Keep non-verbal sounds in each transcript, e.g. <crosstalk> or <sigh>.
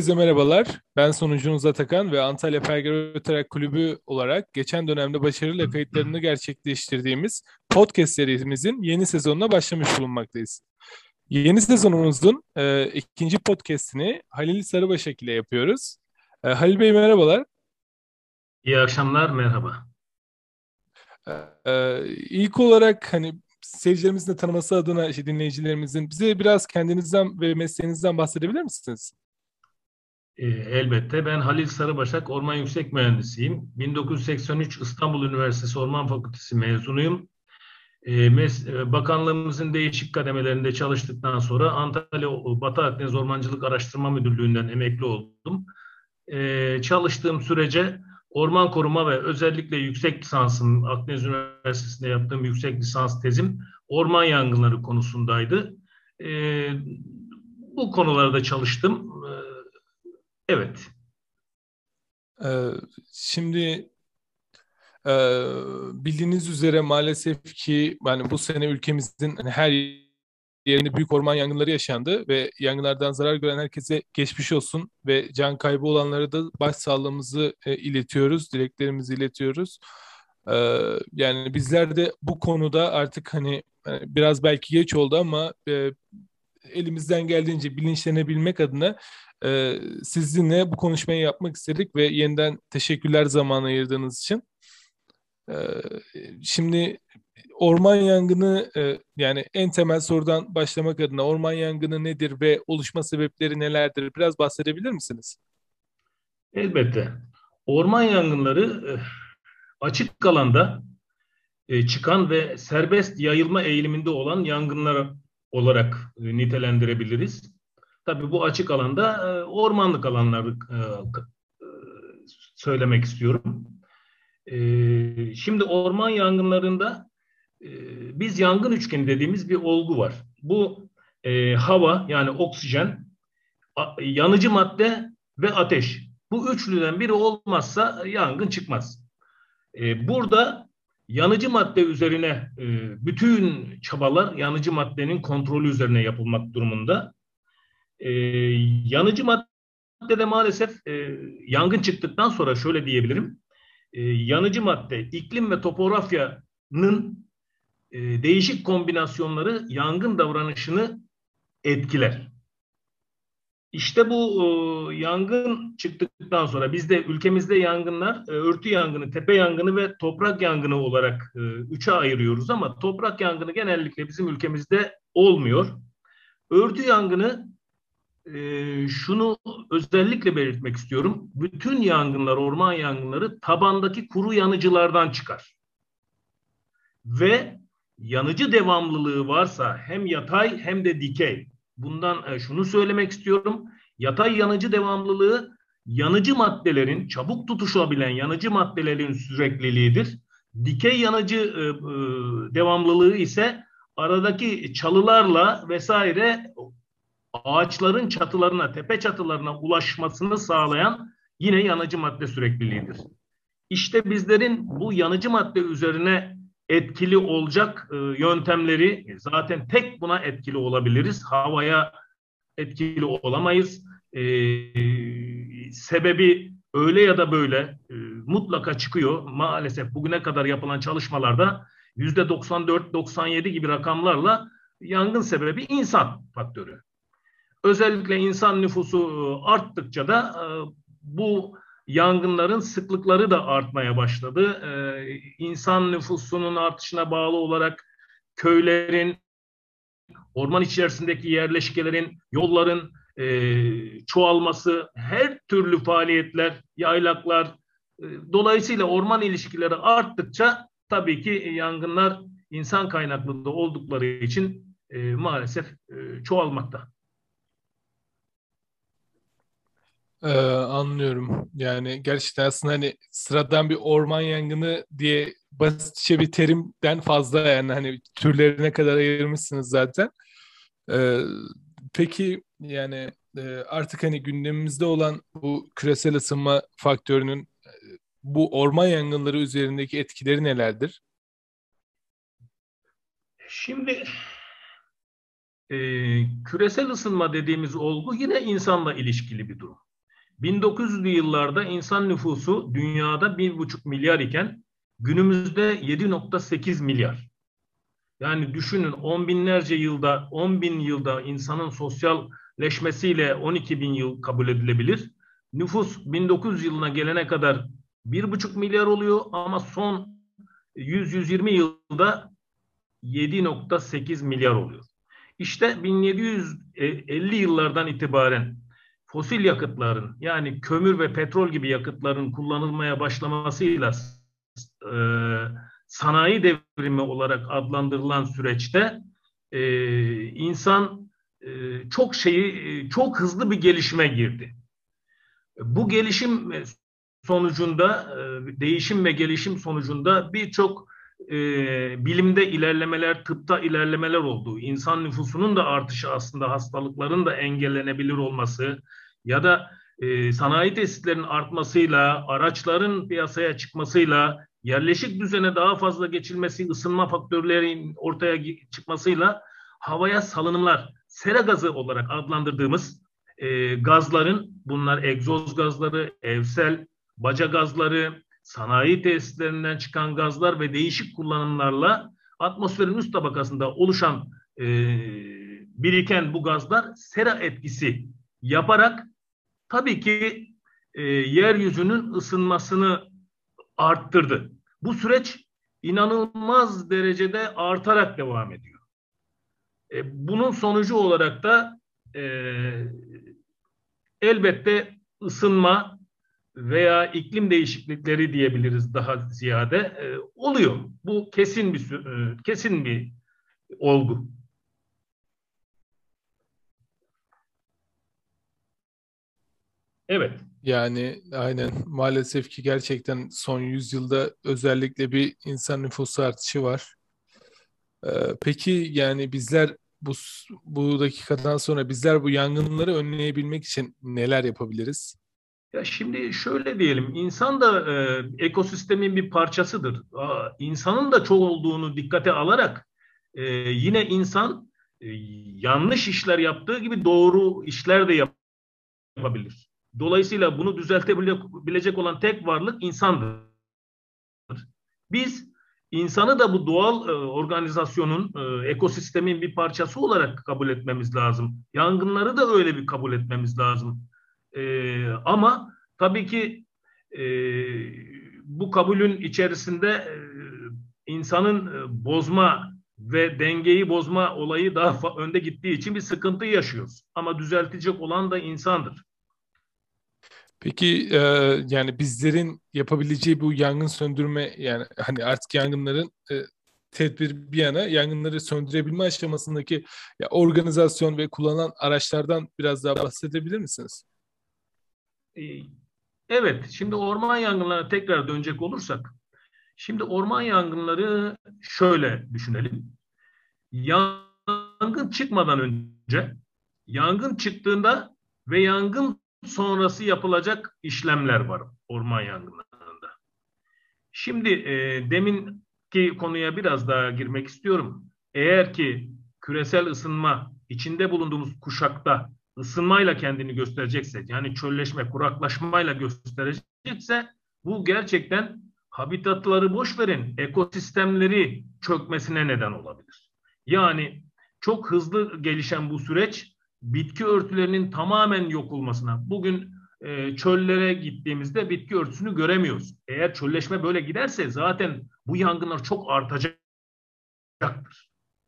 Herkese merhabalar. Ben sonucunuz Atakan ve Antalya Perger Öterak Kulübü olarak geçen dönemde başarıyla kayıtlarını gerçekleştirdiğimiz podcast serimizin yeni sezonuna başlamış bulunmaktayız. Yeni sezonumuzun e, ikinci podcastini Halil Sarıbaşak ile yapıyoruz. E, Halil Bey merhabalar. İyi akşamlar, merhaba. E, e ilk olarak hani seyircilerimizin de tanıması adına işte dinleyicilerimizin bize biraz kendinizden ve mesleğinizden bahsedebilir misiniz? E, elbette. Ben Halil Sarıbaşak, Orman Yüksek Mühendisiyim. 1983 İstanbul Üniversitesi Orman Fakültesi mezunuyum. E, mes e, bakanlığımızın değişik kademelerinde çalıştıktan sonra Antalya Batı Akdeniz Ormancılık Araştırma Müdürlüğü'nden emekli oldum. E, çalıştığım sürece orman koruma ve özellikle yüksek lisansım, Akdeniz Üniversitesi'nde yaptığım yüksek lisans tezim orman yangınları konusundaydı. Bu konularda çalıştım. E, evet. Ee, şimdi e, bildiğiniz üzere maalesef ki yani bu sene ülkemizin hani her yerinde büyük orman yangınları yaşandı ve yangınlardan zarar gören herkese geçmiş olsun ve can kaybı olanlara da başsağlığımızı e, iletiyoruz, dileklerimizi iletiyoruz. E, yani bizler de bu konuda artık hani, hani biraz belki geç oldu ama e, elimizden geldiğince bilinçlenebilmek adına e, sizinle bu konuşmayı yapmak istedik ve yeniden teşekkürler zaman ayırdığınız için. E, şimdi orman yangını e, yani en temel sorudan başlamak adına orman yangını nedir ve oluşma sebepleri nelerdir? Biraz bahsedebilir misiniz? Elbette. Orman yangınları e, açık alanda e, çıkan ve serbest yayılma eğiliminde olan yangınlar olarak nitelendirebiliriz. Tabii bu açık alanda ormanlık alanları söylemek istiyorum. Şimdi orman yangınlarında biz yangın üçgeni dediğimiz bir olgu var. Bu e, hava yani oksijen, yanıcı madde ve ateş. Bu üçlüden biri olmazsa yangın çıkmaz. E, burada yanıcı madde üzerine e, bütün çabalar yanıcı maddenin kontrolü üzerine yapılmak durumunda. E, yanıcı maddede maalesef e, yangın çıktıktan sonra şöyle diyebilirim. E, yanıcı madde iklim ve topografyanın değişik kombinasyonları yangın davranışını etkiler. İşte bu e, yangın çıktıktan sonra bizde ülkemizde yangınlar e, örtü yangını, tepe yangını ve toprak yangını olarak e, üçe ayırıyoruz ama toprak yangını genellikle bizim ülkemizde olmuyor. Örtü yangını e, şunu özellikle belirtmek istiyorum. Bütün yangınlar, orman yangınları tabandaki kuru yanıcılardan çıkar. Ve yanıcı devamlılığı varsa hem yatay hem de dikey. Bundan e, şunu söylemek istiyorum. Yatay yanıcı devamlılığı yanıcı maddelerin çabuk tutuşabilen yanıcı maddelerin sürekliliğidir. Dikey yanıcı e, e, devamlılığı ise aradaki çalılarla vesaire ağaçların çatılarına, tepe çatılarına ulaşmasını sağlayan yine yanıcı madde sürekliliğidir. İşte bizlerin bu yanıcı madde üzerine etkili olacak e, yöntemleri zaten tek buna etkili olabiliriz. Havaya etkili olamayız. E, sebebi öyle ya da böyle e, mutlaka çıkıyor. Maalesef bugüne kadar yapılan çalışmalarda yüzde 94-97 gibi rakamlarla yangın sebebi insan faktörü. Özellikle insan nüfusu arttıkça da e, bu yangınların sıklıkları da artmaya başladı. Ee, insan nüfusunun artışına bağlı olarak köylerin, orman içerisindeki yerleşkelerin, yolların e, çoğalması, her türlü faaliyetler, yaylaklar, e, dolayısıyla orman ilişkileri arttıkça tabii ki yangınlar insan kaynaklı da oldukları için e, maalesef e, çoğalmakta. Ee, anlıyorum. Yani gerçekten aslında hani sıradan bir orman yangını diye basitçe bir terimden fazla yani hani türlerine kadar ayırmışsınız zaten. Ee, peki yani e, artık hani gündemimizde olan bu küresel ısınma faktörünün e, bu orman yangınları üzerindeki etkileri nelerdir? Şimdi e, küresel ısınma dediğimiz olgu yine insanla ilişkili bir durum. 1900'lü yıllarda insan nüfusu dünyada 1,5 milyar iken günümüzde 7,8 milyar. Yani düşünün on binlerce yılda, 10 bin yılda insanın sosyalleşmesiyle 12 bin yıl kabul edilebilir. Nüfus 1900 yılına gelene kadar 1,5 milyar oluyor ama son 100-120 yılda 7.8 milyar oluyor. İşte 1750 yıllardan itibaren fosil yakıtların yani kömür ve petrol gibi yakıtların kullanılmaya başlamasıyla e, sanayi devrimi olarak adlandırılan süreçte e, insan e, çok şeyi e, çok hızlı bir gelişime girdi. Bu gelişim sonucunda e, değişim ve gelişim sonucunda birçok e, bilimde ilerlemeler, tıpta ilerlemeler oldu. İnsan nüfusunun da artışı aslında hastalıkların da engellenebilir olması ya da e, sanayi tesislerinin artmasıyla, araçların piyasaya çıkmasıyla, yerleşik düzene daha fazla geçilmesi, ısınma faktörlerinin ortaya çıkmasıyla havaya salınımlar, sera gazı olarak adlandırdığımız e, gazların, bunlar egzoz gazları, evsel, baca gazları, sanayi tesislerinden çıkan gazlar ve değişik kullanımlarla atmosferin üst tabakasında oluşan e, biriken bu gazlar sera etkisi yaparak tabii ki e, yeryüzünün ısınmasını arttırdı. Bu süreç inanılmaz derecede artarak devam ediyor. E, bunun sonucu olarak da e, elbette ısınma veya iklim değişiklikleri diyebiliriz daha ziyade e, oluyor. Bu kesin bir e, kesin bir olgu. Evet. Yani aynen maalesef ki gerçekten son yüzyılda özellikle bir insan nüfusu artışı var. Ee, peki yani bizler bu bu dakikadan sonra bizler bu yangınları önleyebilmek için neler yapabiliriz? Ya şimdi şöyle diyelim, insan da e, ekosistemin bir parçasıdır. Aa, insanın da çok olduğunu dikkate alarak e, yine insan e, yanlış işler yaptığı gibi doğru işler de yapabilir. Dolayısıyla bunu düzeltebilecek olan tek varlık insandır. Biz insanı da bu doğal e, organizasyonun, e, ekosistemin bir parçası olarak kabul etmemiz lazım. Yangınları da öyle bir kabul etmemiz lazım. E, ama tabii ki e, bu kabulün içerisinde e, insanın e, bozma ve dengeyi bozma olayı daha önde gittiği için bir sıkıntı yaşıyoruz. Ama düzeltecek olan da insandır. Peki e, yani bizlerin yapabileceği bu yangın söndürme yani hani artık yangınların e, tedbir bir yana yangınları söndürebilme aşamasındaki ya, organizasyon ve kullanılan araçlardan biraz daha bahsedebilir misiniz? Ee, evet, şimdi orman yangınlarına tekrar dönecek olursak, şimdi orman yangınları şöyle düşünelim. Yangın çıkmadan önce, yangın çıktığında ve yangın sonrası yapılacak işlemler var orman yangınlarında. Şimdi e, demin ki konuya biraz daha girmek istiyorum. Eğer ki küresel ısınma içinde bulunduğumuz kuşakta ısınmayla kendini gösterecekse yani çölleşme, kuraklaşmayla gösterecekse bu gerçekten habitatları boş verin ekosistemleri çökmesine neden olabilir. Yani çok hızlı gelişen bu süreç bitki örtülerinin tamamen yok olmasına. Bugün e, çöllere gittiğimizde bitki örtüsünü göremiyoruz. Eğer çölleşme böyle giderse zaten bu yangınlar çok artacaktır.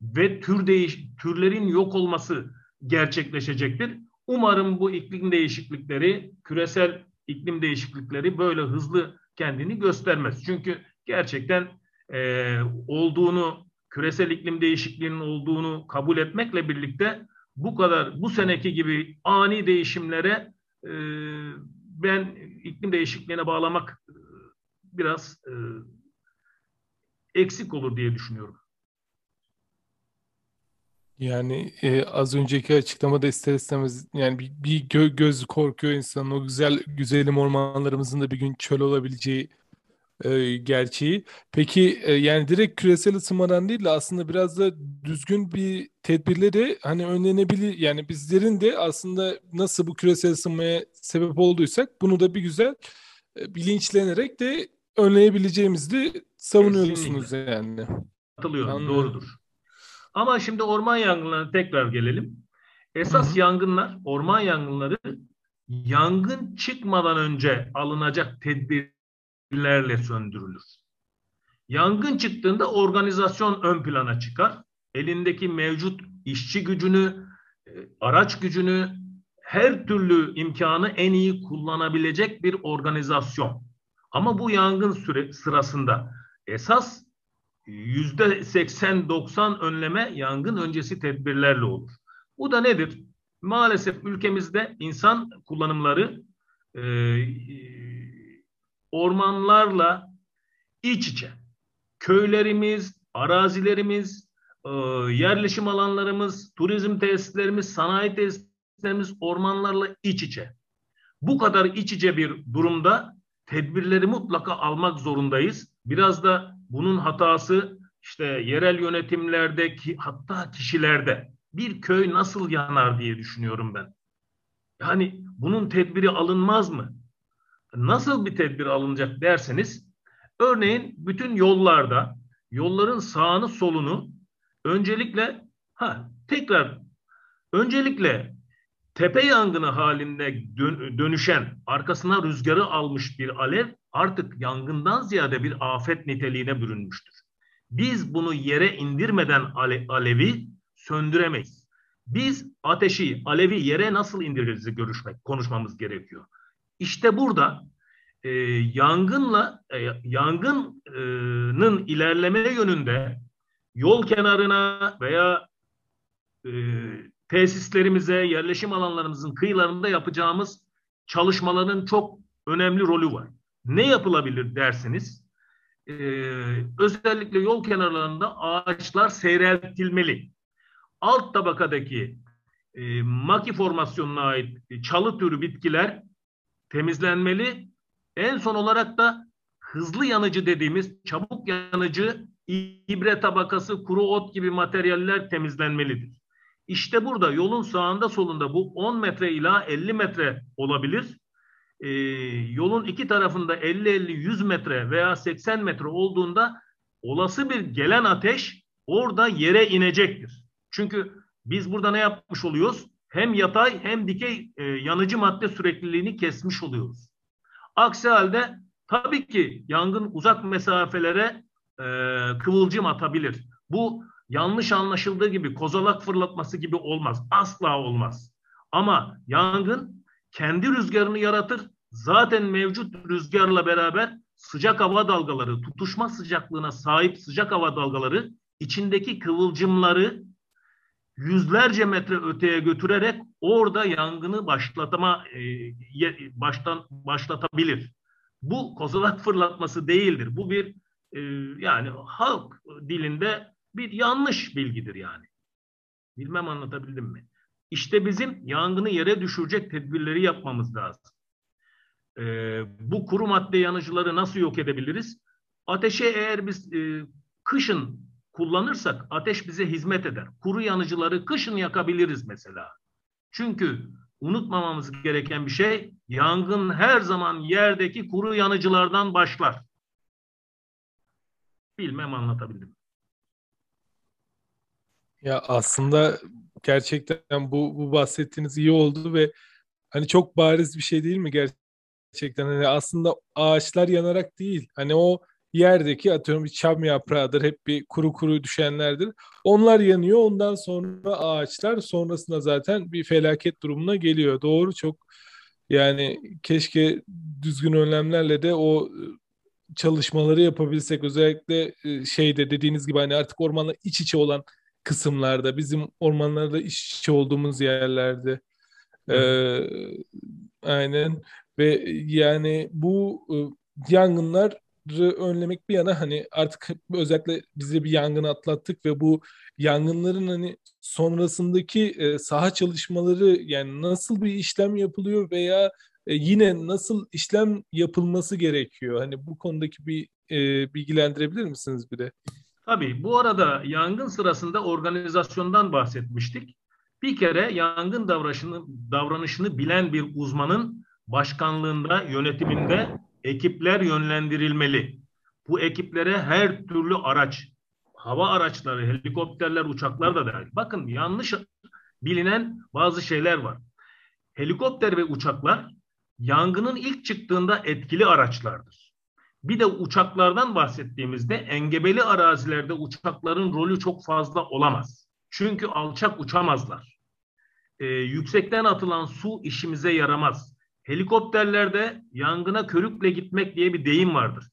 Ve tür değiş türlerin yok olması gerçekleşecektir. Umarım bu iklim değişiklikleri, küresel iklim değişiklikleri böyle hızlı kendini göstermez. Çünkü gerçekten e, olduğunu, küresel iklim değişikliğinin olduğunu kabul etmekle birlikte bu kadar bu seneki gibi ani değişimlere e, ben iklim değişikliğine bağlamak e, biraz e, eksik olur diye düşünüyorum. Yani e, az önceki açıklamada ister istemez yani bir, bir gö göz korkuyor insanın o güzel güzelim ormanlarımızın da bir gün çöl olabileceği e, gerçeği. Peki e, yani direkt küresel ısınmadan değil de aslında biraz da düzgün bir tedbirleri hani önlenebilir yani bizlerin de aslında nasıl bu küresel ısınmaya sebep olduysak bunu da bir güzel e, bilinçlenerek de önleyebileceğimizi de savunuyorsunuz Kesinlikle. yani. Katılıyorum, Anladım. doğrudur. Ama şimdi orman yangınlarına tekrar gelelim. Esas Hı-hı. yangınlar, orman yangınları yangın çıkmadan önce alınacak tedbirlerle söndürülür. Yangın çıktığında organizasyon ön plana çıkar. Elindeki mevcut işçi gücünü, e, araç gücünü, her türlü imkanı en iyi kullanabilecek bir organizasyon. Ama bu yangın süre, sırasında esas yüzde 80-90 önleme yangın öncesi tedbirlerle olur. Bu da nedir? Maalesef ülkemizde insan kullanımları e, ormanlarla iç içe. Köylerimiz, arazilerimiz, e, yerleşim alanlarımız, turizm tesislerimiz, sanayi tesislerimiz ormanlarla iç içe. Bu kadar iç içe bir durumda tedbirleri mutlaka almak zorundayız. Biraz da bunun hatası işte yerel yönetimlerde ki hatta kişilerde bir köy nasıl yanar diye düşünüyorum ben. Yani bunun tedbiri alınmaz mı? Nasıl bir tedbir alınacak derseniz örneğin bütün yollarda yolların sağını solunu öncelikle ha tekrar öncelikle tepe yangını halinde dönüşen arkasına rüzgarı almış bir alev artık yangından ziyade bir afet niteliğine bürünmüştür. Biz bunu yere indirmeden ale alevi söndüremeyiz. Biz ateşi, alevi yere nasıl indiririz görüşmek, konuşmamız gerekiyor. İşte burada e, yangınla e, yangının ilerleme yönünde yol kenarına veya e, tesislerimize, yerleşim alanlarımızın kıyılarında yapacağımız çalışmaların çok önemli rolü var. Ne yapılabilir dersiniz? Ee, özellikle yol kenarlarında ağaçlar seyreltilmeli. Alt tabakadaki e, maki formasyonuna ait çalı türü bitkiler temizlenmeli. En son olarak da hızlı yanıcı dediğimiz çabuk yanıcı ibre tabakası, kuru ot gibi materyaller temizlenmelidir. İşte burada yolun sağında solunda bu 10 metre ila 50 metre olabilir. Ee, yolun iki tarafında 50-50-100 metre veya 80 metre olduğunda olası bir gelen ateş orada yere inecektir. Çünkü biz burada ne yapmış oluyoruz? Hem yatay hem dikey e, yanıcı madde sürekliliğini kesmiş oluyoruz. Aksi halde tabii ki yangın uzak mesafelere e, kıvılcım atabilir. Bu yanlış anlaşıldığı gibi kozalak fırlatması gibi olmaz. Asla olmaz. Ama yangın kendi rüzgarını yaratır. Zaten mevcut rüzgarla beraber sıcak hava dalgaları, tutuşma sıcaklığına sahip sıcak hava dalgaları içindeki kıvılcımları yüzlerce metre öteye götürerek orada yangını başlatama e, baştan başlatabilir. Bu kozalak <laughs> fırlatması değildir. Bu bir e, yani halk dilinde bir yanlış bilgidir yani. Bilmem anlatabildim mi? İşte bizim yangını yere düşürecek tedbirleri yapmamız lazım. Ee, bu kuru madde yanıcıları nasıl yok edebiliriz? Ateşe eğer biz e, kışın kullanırsak ateş bize hizmet eder. Kuru yanıcıları kışın yakabiliriz mesela. Çünkü unutmamamız gereken bir şey yangın her zaman yerdeki kuru yanıcılardan başlar. Bilmem anlatabildim. Ya aslında gerçekten bu, bu bahsettiğiniz iyi oldu ve hani çok bariz bir şey değil mi gerçekten? Hani aslında ağaçlar yanarak değil. Hani o yerdeki atıyorum bir çam yaprağıdır. Hep bir kuru kuru düşenlerdir. Onlar yanıyor. Ondan sonra ağaçlar sonrasında zaten bir felaket durumuna geliyor. Doğru çok yani keşke düzgün önlemlerle de o çalışmaları yapabilsek. Özellikle şeyde dediğiniz gibi hani artık ormanla iç içe olan kısımlarda, bizim ormanlarda iş içe olduğumuz yerlerde. Ee, aynen ve yani bu e, yangınları önlemek bir yana hani artık özellikle bize bir yangın atlattık ve bu yangınların hani sonrasındaki e, saha çalışmaları yani nasıl bir işlem yapılıyor veya e, yine nasıl işlem yapılması gerekiyor? Hani bu konudaki bir e, bilgilendirebilir misiniz bir de? Tabii bu arada yangın sırasında organizasyondan bahsetmiştik. Bir kere yangın davranışını, davranışını bilen bir uzmanın başkanlığında, yönetiminde ekipler yönlendirilmeli. Bu ekiplere her türlü araç, hava araçları, helikopterler, uçaklar da dahil. Bakın yanlış bilinen bazı şeyler var. Helikopter ve uçaklar yangının ilk çıktığında etkili araçlardır. Bir de uçaklardan bahsettiğimizde engebeli arazilerde uçakların rolü çok fazla olamaz. Çünkü alçak uçamazlar. Ee, yüksekten atılan su işimize yaramaz. Helikopterlerde yangına körükle gitmek diye bir deyim vardır.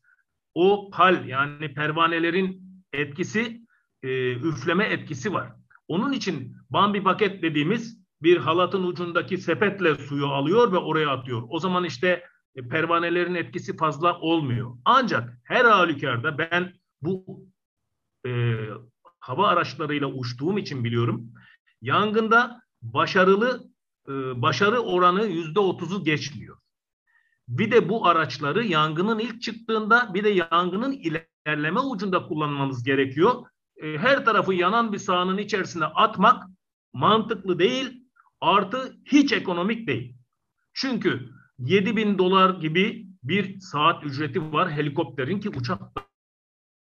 O pal yani pervanelerin etkisi, e, üfleme etkisi var. Onun için Bambi paket dediğimiz bir halatın ucundaki sepetle suyu alıyor ve oraya atıyor. O zaman işte e, pervanelerin etkisi fazla olmuyor. Ancak her halükarda ben bu e, hava araçlarıyla uçtuğum için biliyorum. Yangında başarılı başarı oranı yüzde otuzu geçmiyor. Bir de bu araçları yangının ilk çıktığında bir de yangının ilerleme ucunda kullanmamız gerekiyor. E, her tarafı yanan bir sahanın içerisine atmak mantıklı değil, artı hiç ekonomik değil. Çünkü 7 bin dolar gibi bir saat ücreti var helikopterin ki uçak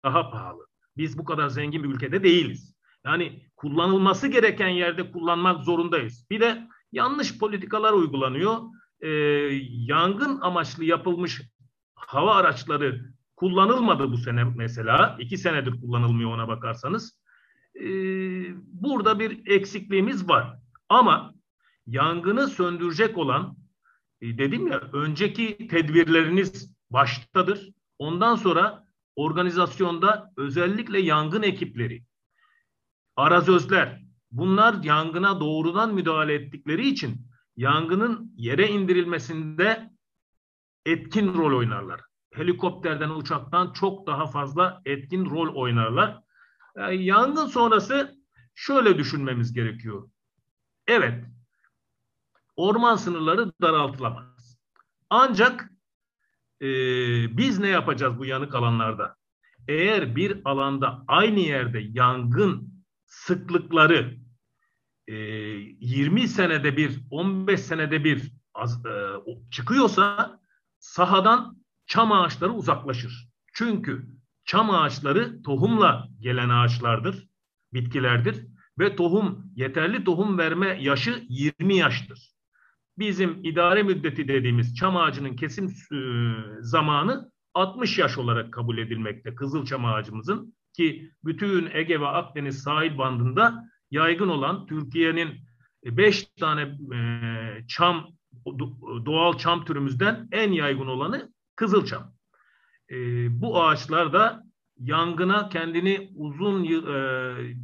daha pahalı. Biz bu kadar zengin bir ülkede değiliz. Yani kullanılması gereken yerde kullanmak zorundayız. Bir de yanlış politikalar uygulanıyor. Ee, yangın amaçlı yapılmış hava araçları kullanılmadı bu sene mesela. iki senedir kullanılmıyor ona bakarsanız. Ee, burada bir eksikliğimiz var. Ama yangını söndürecek olan e, dedim ya önceki tedbirleriniz baştadır. Ondan sonra organizasyonda özellikle yangın ekipleri, arazözler bunlar yangına doğrudan müdahale ettikleri için yangının yere indirilmesinde etkin rol oynarlar. Helikopterden, uçaktan çok daha fazla etkin rol oynarlar. Yani yangın sonrası şöyle düşünmemiz gerekiyor. Evet, orman sınırları daraltılamaz. Ancak e, biz ne yapacağız bu yanık alanlarda? Eğer bir alanda aynı yerde yangın sıklıkları e, 20 senede bir, 15 senede bir az, e, çıkıyorsa sahadan çam ağaçları uzaklaşır. Çünkü çam ağaçları tohumla gelen ağaçlardır, bitkilerdir ve tohum yeterli tohum verme yaşı 20 yaştır. Bizim idare müddeti dediğimiz çam ağacının kesim e, zamanı 60 yaş olarak kabul edilmekte kızılçam ağacımızın ki bütün Ege ve Akdeniz sahil bandında yaygın olan Türkiye'nin 5 tane e, çam doğal çam türümüzden en yaygın olanı kızılçam. E, bu ağaçlar da yangına kendini uzun e,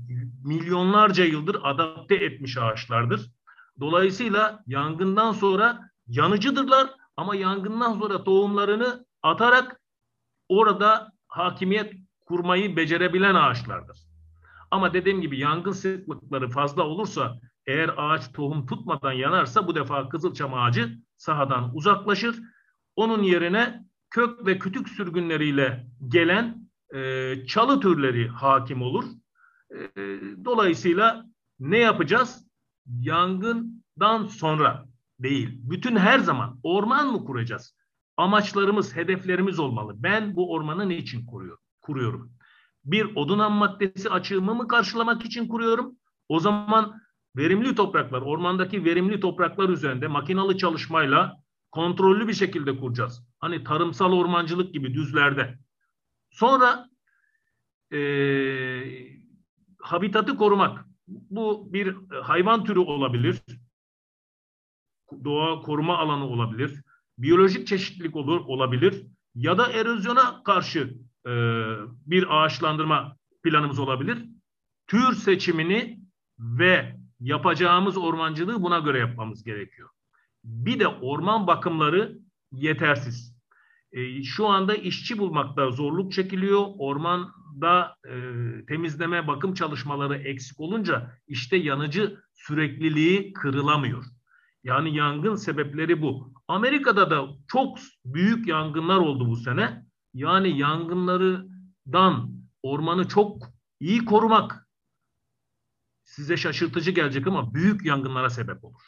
milyonlarca yıldır adapte etmiş ağaçlardır. Dolayısıyla yangından sonra yanıcıdırlar ama yangından sonra tohumlarını atarak orada hakimiyet kurmayı becerebilen ağaçlardır. Ama dediğim gibi yangın sıklıkları fazla olursa eğer ağaç tohum tutmadan yanarsa bu defa kızılçam ağacı sahadan uzaklaşır. Onun yerine kök ve kütük sürgünleriyle gelen e, çalı türleri hakim olur. E, dolayısıyla ne yapacağız? Yangından sonra değil, bütün her zaman orman mı kuracağız? Amaçlarımız, hedeflerimiz olmalı. Ben bu ormanı niçin kuruyorum? Kuruyorum? Bir odun ham maddesi açığımı mı karşılamak için kuruyorum? O zaman verimli topraklar, ormandaki verimli topraklar üzerinde makinalı çalışmayla kontrollü bir şekilde kuracağız. Hani tarımsal ormancılık gibi düzlerde. Sonra e, habitatı korumak. Bu bir hayvan türü olabilir. Doğa koruma alanı olabilir. Biyolojik çeşitlilik olur olabilir. Ya da erozyona karşı e, bir ağaçlandırma planımız olabilir. Tür seçimini ve yapacağımız ormancılığı buna göre yapmamız gerekiyor. Bir de orman bakımları yetersiz. E, şu anda işçi bulmakta zorluk çekiliyor. Ormanda e, temizleme, bakım çalışmaları eksik olunca işte yanıcı sürekliliği kırılamıyor. Yani yangın sebepleri bu. Amerika'da da çok büyük yangınlar oldu bu sene. Yani yangınlardan ormanı çok iyi korumak size şaşırtıcı gelecek ama büyük yangınlara sebep olur.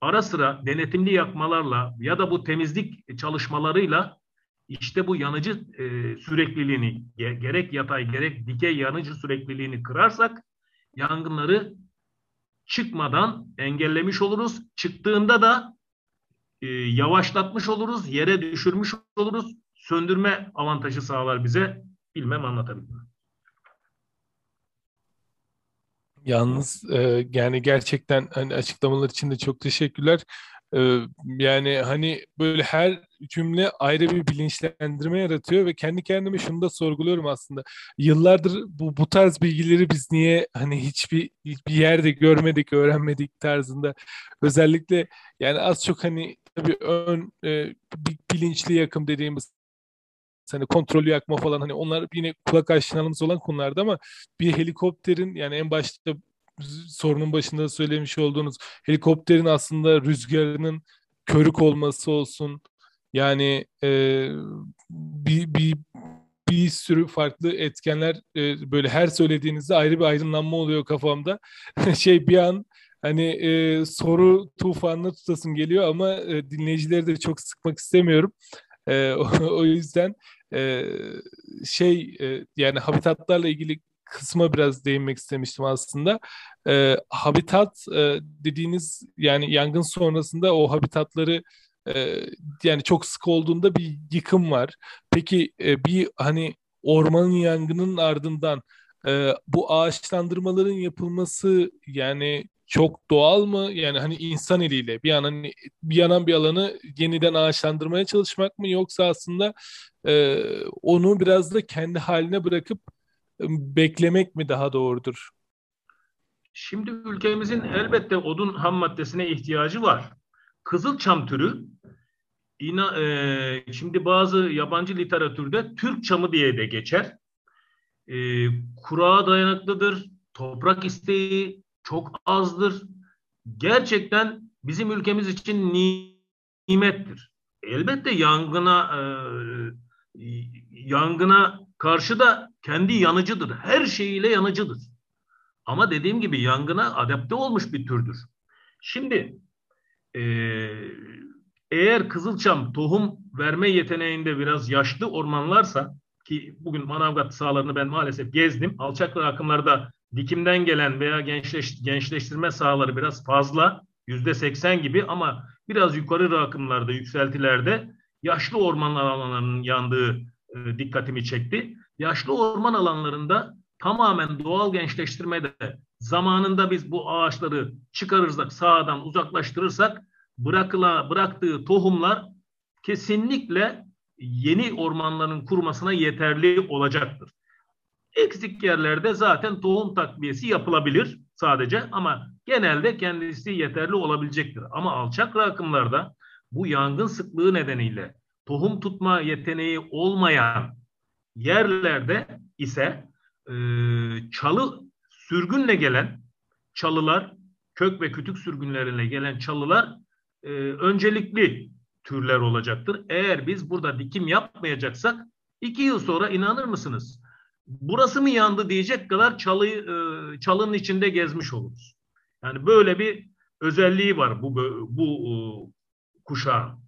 Ara sıra denetimli yakmalarla ya da bu temizlik çalışmalarıyla işte bu yanıcı e, sürekliliğini gerek yatay gerek dikey yanıcı sürekliliğini kırarsak yangınları çıkmadan engellemiş oluruz. Çıktığında da e, yavaşlatmış oluruz, yere düşürmüş oluruz. Söndürme avantajı sağlar bize. Bilmem anlatabildim. Yalnız e, yani gerçekten hani açıklamalar için de çok teşekkürler. E, yani hani böyle her cümle ayrı bir bilinçlendirme yaratıyor ve kendi kendime şunu da sorguluyorum aslında. Yıllardır bu bu tarz bilgileri biz niye hani hiçbir bir yerde görmedik, öğrenmedik tarzında. Özellikle yani az çok hani tabii ön e, bilinçli yakım dediğimiz hani kontrolü yakma falan hani onlar yine kulak aşinalığımız olan konularda ama bir helikopterin yani en başta sorunun başında söylemiş olduğunuz helikopterin aslında rüzgarının körük olması olsun yani e, bir, bir bir sürü farklı etkenler e, böyle her söylediğinizde ayrı bir aydınlanma oluyor kafamda. <laughs> şey bir an hani e, soru tufanına tutasım geliyor ama e, dinleyicileri de çok sıkmak istemiyorum. E, <laughs> o, o yüzden e, şey e, yani habitatlarla ilgili kısma biraz değinmek istemiştim aslında. E, habitat e, dediğiniz yani yangın sonrasında o habitatları e, yani çok sık olduğunda bir yıkım var. Peki e, bir hani ormanın yangının ardından e, bu ağaçlandırmaların yapılması yani çok doğal mı? Yani hani insan eliyle bir yana hani bir yanan bir alanı yeniden ağaçlandırmaya çalışmak mı yoksa aslında e, onu biraz da kendi haline bırakıp e, beklemek mi daha doğrudur? Şimdi ülkemizin elbette odun ham maddesine ihtiyacı var. Kızılçam türü ina, e, şimdi bazı yabancı literatürde Türk çamı diye de geçer. E, kurağa dayanıklıdır, toprak isteği çok azdır. Gerçekten bizim ülkemiz için nimettir. Elbette yangına e, yangına karşı da kendi yanıcıdır. Her şeyiyle yanıcıdır. Ama dediğim gibi yangına adapte olmuş bir türdür. Şimdi e, eğer Kızılçam tohum verme yeteneğinde biraz yaşlı ormanlarsa ki bugün Manavgat sahalarını ben maalesef gezdim. Alçak akımlarda dikimden gelen veya gençleş, gençleştirme sahaları biraz fazla. Yüzde seksen gibi ama biraz yukarı rakımlarda, yükseltilerde yaşlı orman alanlarının yandığı e, dikkatimi çekti. Yaşlı orman alanlarında tamamen doğal gençleştirmede zamanında biz bu ağaçları çıkarırsak, sağdan uzaklaştırırsak bırakıla, bıraktığı tohumlar kesinlikle yeni ormanların kurmasına yeterli olacaktır. Eksik yerlerde zaten tohum takviyesi yapılabilir sadece ama genelde kendisi yeterli olabilecektir. Ama alçak rakımlarda bu yangın sıklığı nedeniyle tohum tutma yeteneği olmayan yerlerde ise e, çalı sürgünle gelen çalılar, kök ve kütük sürgünleriyle gelen çalılar e, öncelikli türler olacaktır. Eğer biz burada dikim yapmayacaksak iki yıl sonra inanır mısınız? Burası mı yandı diyecek kadar çalıyı e, çalının içinde gezmiş oluruz. Yani böyle bir özelliği var bu bu e, kuşağın.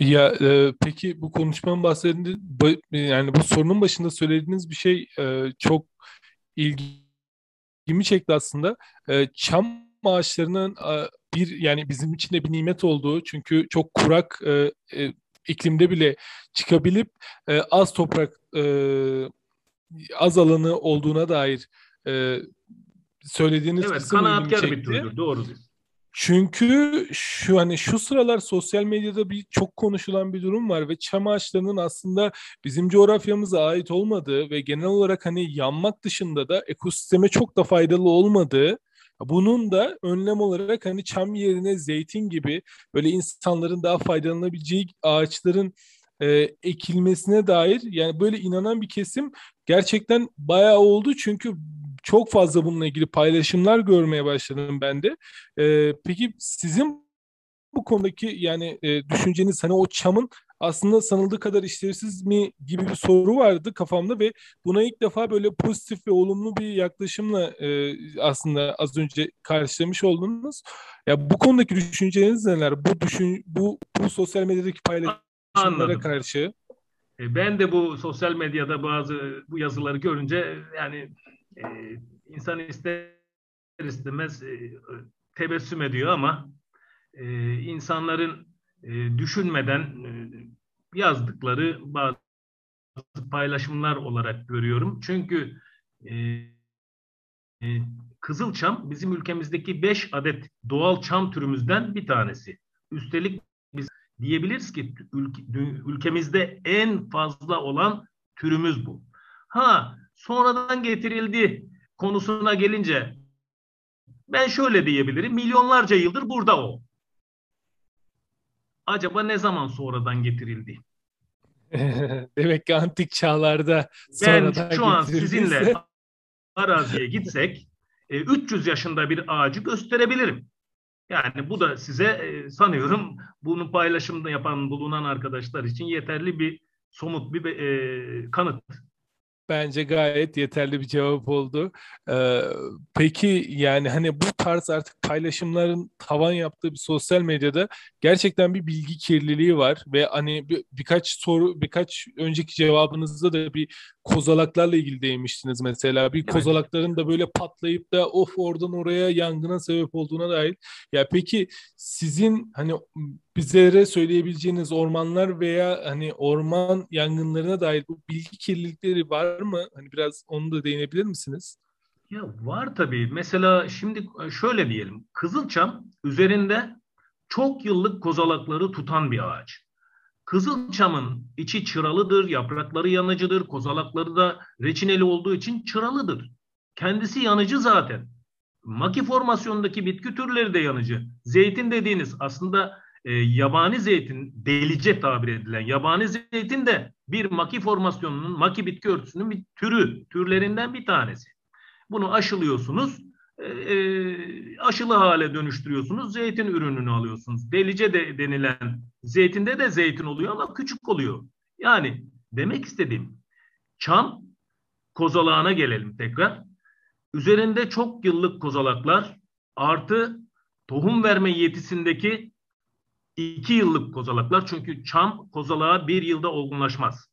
Ya e, peki bu konuşmanın bahsedildiği yani bu sorunun başında söylediğiniz bir şey e, çok ilgimi çekti aslında. E, çam ağaçlarının e, bir yani bizim için de bir nimet olduğu çünkü çok kurak e, e, iklimde bile çıkabilip e, az toprak e, az alanı olduğuna dair e, söylediğiniz evet, kısım kanaatkar bir türdür doğrudur. Çünkü şu hani şu sıralar sosyal medyada bir çok konuşulan bir durum var ve çam ağaçlarının aslında bizim coğrafyamıza ait olmadığı ve genel olarak hani yanmak dışında da ekosisteme çok da faydalı olmadığı bunun da önlem olarak hani çam yerine zeytin gibi böyle insanların daha faydalanabileceği ağaçların e, ekilmesine dair yani böyle inanan bir kesim gerçekten bayağı oldu çünkü çok fazla bununla ilgili paylaşımlar görmeye başladım ben de. E, peki sizin bu konudaki yani e, düşünceniz hani o çamın aslında sanıldığı kadar işlevsiz mi gibi bir soru vardı kafamda ve buna ilk defa böyle pozitif ve olumlu bir yaklaşımla e, aslında az önce karşılamış oldunuz. Ya bu konudaki düşünceleriniz neler? Bu düşün bu bu sosyal medyadaki paylaşımlara Anladım. karşı. E, ben de bu sosyal medyada bazı bu yazıları görünce yani e, insan ister istemez e, tebessüm ediyor ama e, insanların e, düşünmeden e, yazdıkları bazı paylaşımlar olarak görüyorum. Çünkü e, e, Kızılçam bizim ülkemizdeki beş adet doğal çam türümüzden bir tanesi. Üstelik biz diyebiliriz ki ülke, ülkemizde en fazla olan türümüz bu. Ha sonradan getirildi konusuna gelince ben şöyle diyebilirim. Milyonlarca yıldır burada o acaba ne zaman sonradan getirildi? <laughs> Demek ki antik çağlarda sonradan Ben şu an sizinle <laughs> araziye gitsek 300 e, yaşında bir ağacı gösterebilirim. Yani bu da size e, sanıyorum bunu paylaşımda yapan bulunan arkadaşlar için yeterli bir somut bir e, kanıt. Bence gayet yeterli bir cevap oldu. Ee, peki yani hani bu tarz artık paylaşımların tavan yaptığı bir sosyal medyada gerçekten bir bilgi kirliliği var ve hani bir, birkaç soru birkaç önceki cevabınızda da bir kozalaklarla ilgili değinmiştiniz mesela. Bir evet. kozalakların da böyle patlayıp da of oradan oraya yangına sebep olduğuna dair. Ya peki sizin hani bizlere söyleyebileceğiniz ormanlar veya hani orman yangınlarına dair bu bilgi kirlilikleri var mı? Hani biraz onu da değinebilir misiniz? Ya var tabii. Mesela şimdi şöyle diyelim. Kızılçam üzerinde çok yıllık kozalakları tutan bir ağaç. Kızılçamın içi çıralıdır, yaprakları yanıcıdır, kozalakları da reçineli olduğu için çıralıdır. Kendisi yanıcı zaten. Maki formasyondaki bitki türleri de yanıcı. Zeytin dediğiniz aslında e, yabani zeytin, delice tabir edilen yabani zeytin de bir maki formasyonunun, maki bitki örtüsünün bir türü, türlerinden bir tanesi. Bunu aşılıyorsunuz, e, e, aşılı hale dönüştürüyorsunuz, zeytin ürününü alıyorsunuz. Delice de denilen zeytinde de zeytin oluyor ama küçük oluyor. Yani demek istediğim çam kozalağına gelelim tekrar. Üzerinde çok yıllık kozalaklar artı tohum verme yetisindeki iki yıllık kozalaklar. Çünkü çam kozalağa bir yılda olgunlaşmaz.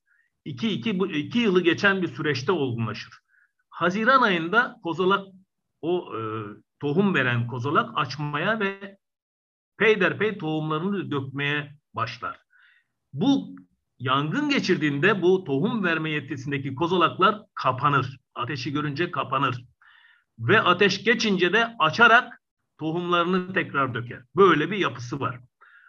İki, iki, iki yılı geçen bir süreçte olgunlaşır. Haziran ayında kozalak o e, tohum veren kozalak açmaya ve peyderpey tohumlarını dökmeye başlar. Bu yangın geçirdiğinde bu tohum verme yetisindeki kozalaklar kapanır. Ateşi görünce kapanır. Ve ateş geçince de açarak tohumlarını tekrar döker. Böyle bir yapısı var.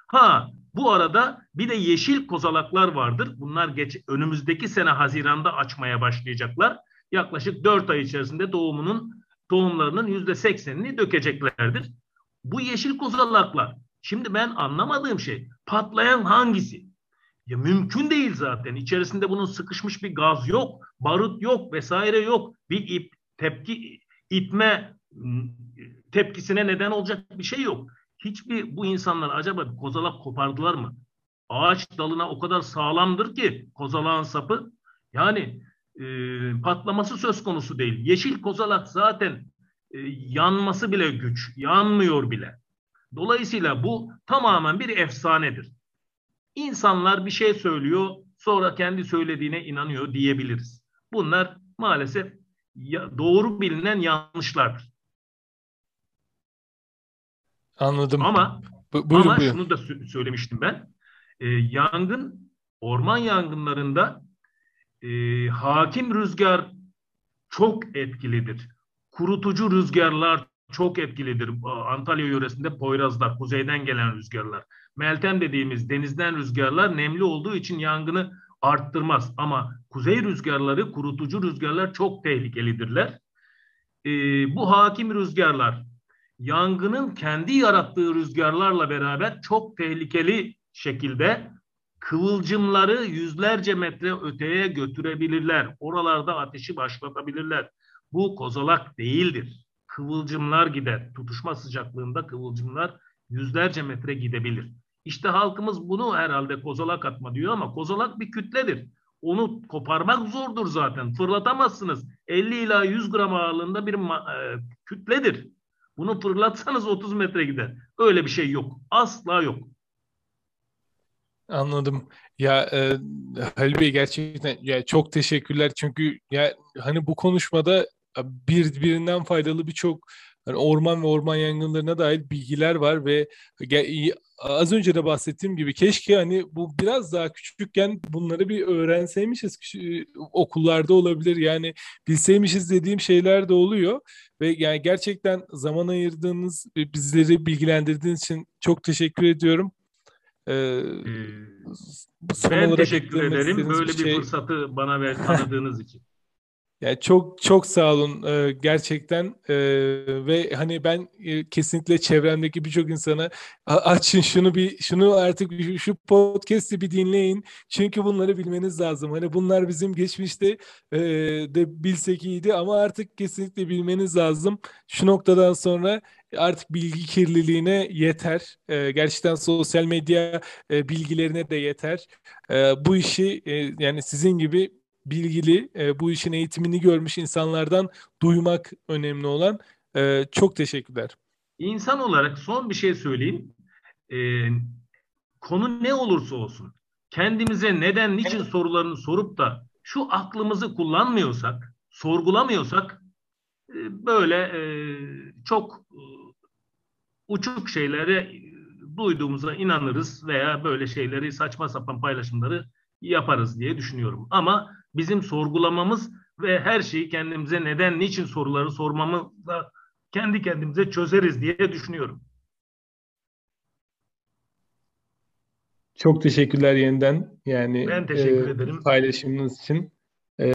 Ha bu arada bir de yeşil kozalaklar vardır. Bunlar geç, önümüzdeki sene Haziran'da açmaya başlayacaklar. Yaklaşık 4 ay içerisinde doğumunun tohumlarının yüzde seksenini dökeceklerdir. Bu yeşil kozalaklar. Şimdi ben anlamadığım şey patlayan hangisi? Ya mümkün değil zaten. İçerisinde bunun sıkışmış bir gaz yok, barut yok, vesaire yok. Bir ip, tepki, itme tepkisine neden olacak bir şey yok hiçbir bu insanlar acaba kozalak kopardılar mı? Ağaç dalına o kadar sağlamdır ki kozalağın sapı yani e, patlaması söz konusu değil. Yeşil kozalak zaten e, yanması bile güç, yanmıyor bile. Dolayısıyla bu tamamen bir efsanedir. İnsanlar bir şey söylüyor, sonra kendi söylediğine inanıyor diyebiliriz. Bunlar maalesef doğru bilinen yanlışlardır. Anladım. Ama Bu, buyurun, ama buyurun. şunu da söylemiştim ben. E, yangın, orman yangınlarında e, hakim rüzgar çok etkilidir. Kurutucu rüzgarlar çok etkilidir. Antalya yöresinde Poyrazlar, kuzeyden gelen rüzgarlar. Meltem dediğimiz denizden rüzgarlar nemli olduğu için yangını arttırmaz. Ama kuzey rüzgarları, kurutucu rüzgarlar çok tehlikelidirler. Ee, bu hakim rüzgarlar yangının kendi yarattığı rüzgarlarla beraber çok tehlikeli şekilde kıvılcımları yüzlerce metre öteye götürebilirler. Oralarda ateşi başlatabilirler. Bu kozalak değildir. Kıvılcımlar gider. Tutuşma sıcaklığında kıvılcımlar yüzlerce metre gidebilir. İşte halkımız bunu herhalde kozalak atma diyor ama kozalak bir kütledir. Onu koparmak zordur zaten. Fırlatamazsınız. 50 ila 100 gram ağırlığında bir e, kütledir. Bunu fırlatsanız 30 metre gider. Öyle bir şey yok. Asla yok. Anladım. Ya e, Halil Bey gerçekten ya çok teşekkürler çünkü ya hani bu konuşmada birbirinden faydalı birçok hani orman ve orman yangınlarına dair bilgiler var ve az önce de bahsettiğim gibi keşke hani bu biraz daha küçükken bunları bir öğrenseymişiz okullarda olabilir yani bilseymişiz dediğim şeyler de oluyor ve yani gerçekten zaman ayırdığınız bizleri bilgilendirdiğiniz için çok teşekkür ediyorum. Ee, ben teşekkür ederim böyle bir, şey... fırsatı bana ver, tanıdığınız için. Yani çok çok sağ olun e, gerçekten e, ve hani ben e, kesinlikle çevremdeki birçok insana açın şunu bir şunu artık şu podcast'i bir dinleyin çünkü bunları bilmeniz lazım. Hani bunlar bizim geçmişte e, de bilsek iyiydi ama artık kesinlikle bilmeniz lazım. Şu noktadan sonra artık bilgi kirliliğine yeter. E, gerçekten sosyal medya e, bilgilerine de yeter. E, bu işi e, yani sizin gibi bilgili, e, bu işin eğitimini görmüş insanlardan duymak önemli olan. E, çok teşekkürler. İnsan olarak son bir şey söyleyeyim. E, konu ne olursa olsun kendimize neden, niçin sorularını sorup da şu aklımızı kullanmıyorsak, sorgulamıyorsak e, böyle e, çok e, uçuk şeylere duyduğumuza inanırız veya böyle şeyleri saçma sapan paylaşımları yaparız diye düşünüyorum. Ama bizim sorgulamamız ve her şeyi kendimize neden, niçin soruları sormamızla kendi kendimize çözeriz diye düşünüyorum. Çok teşekkürler yeniden. Yani ben teşekkür e, ederim paylaşımınız için.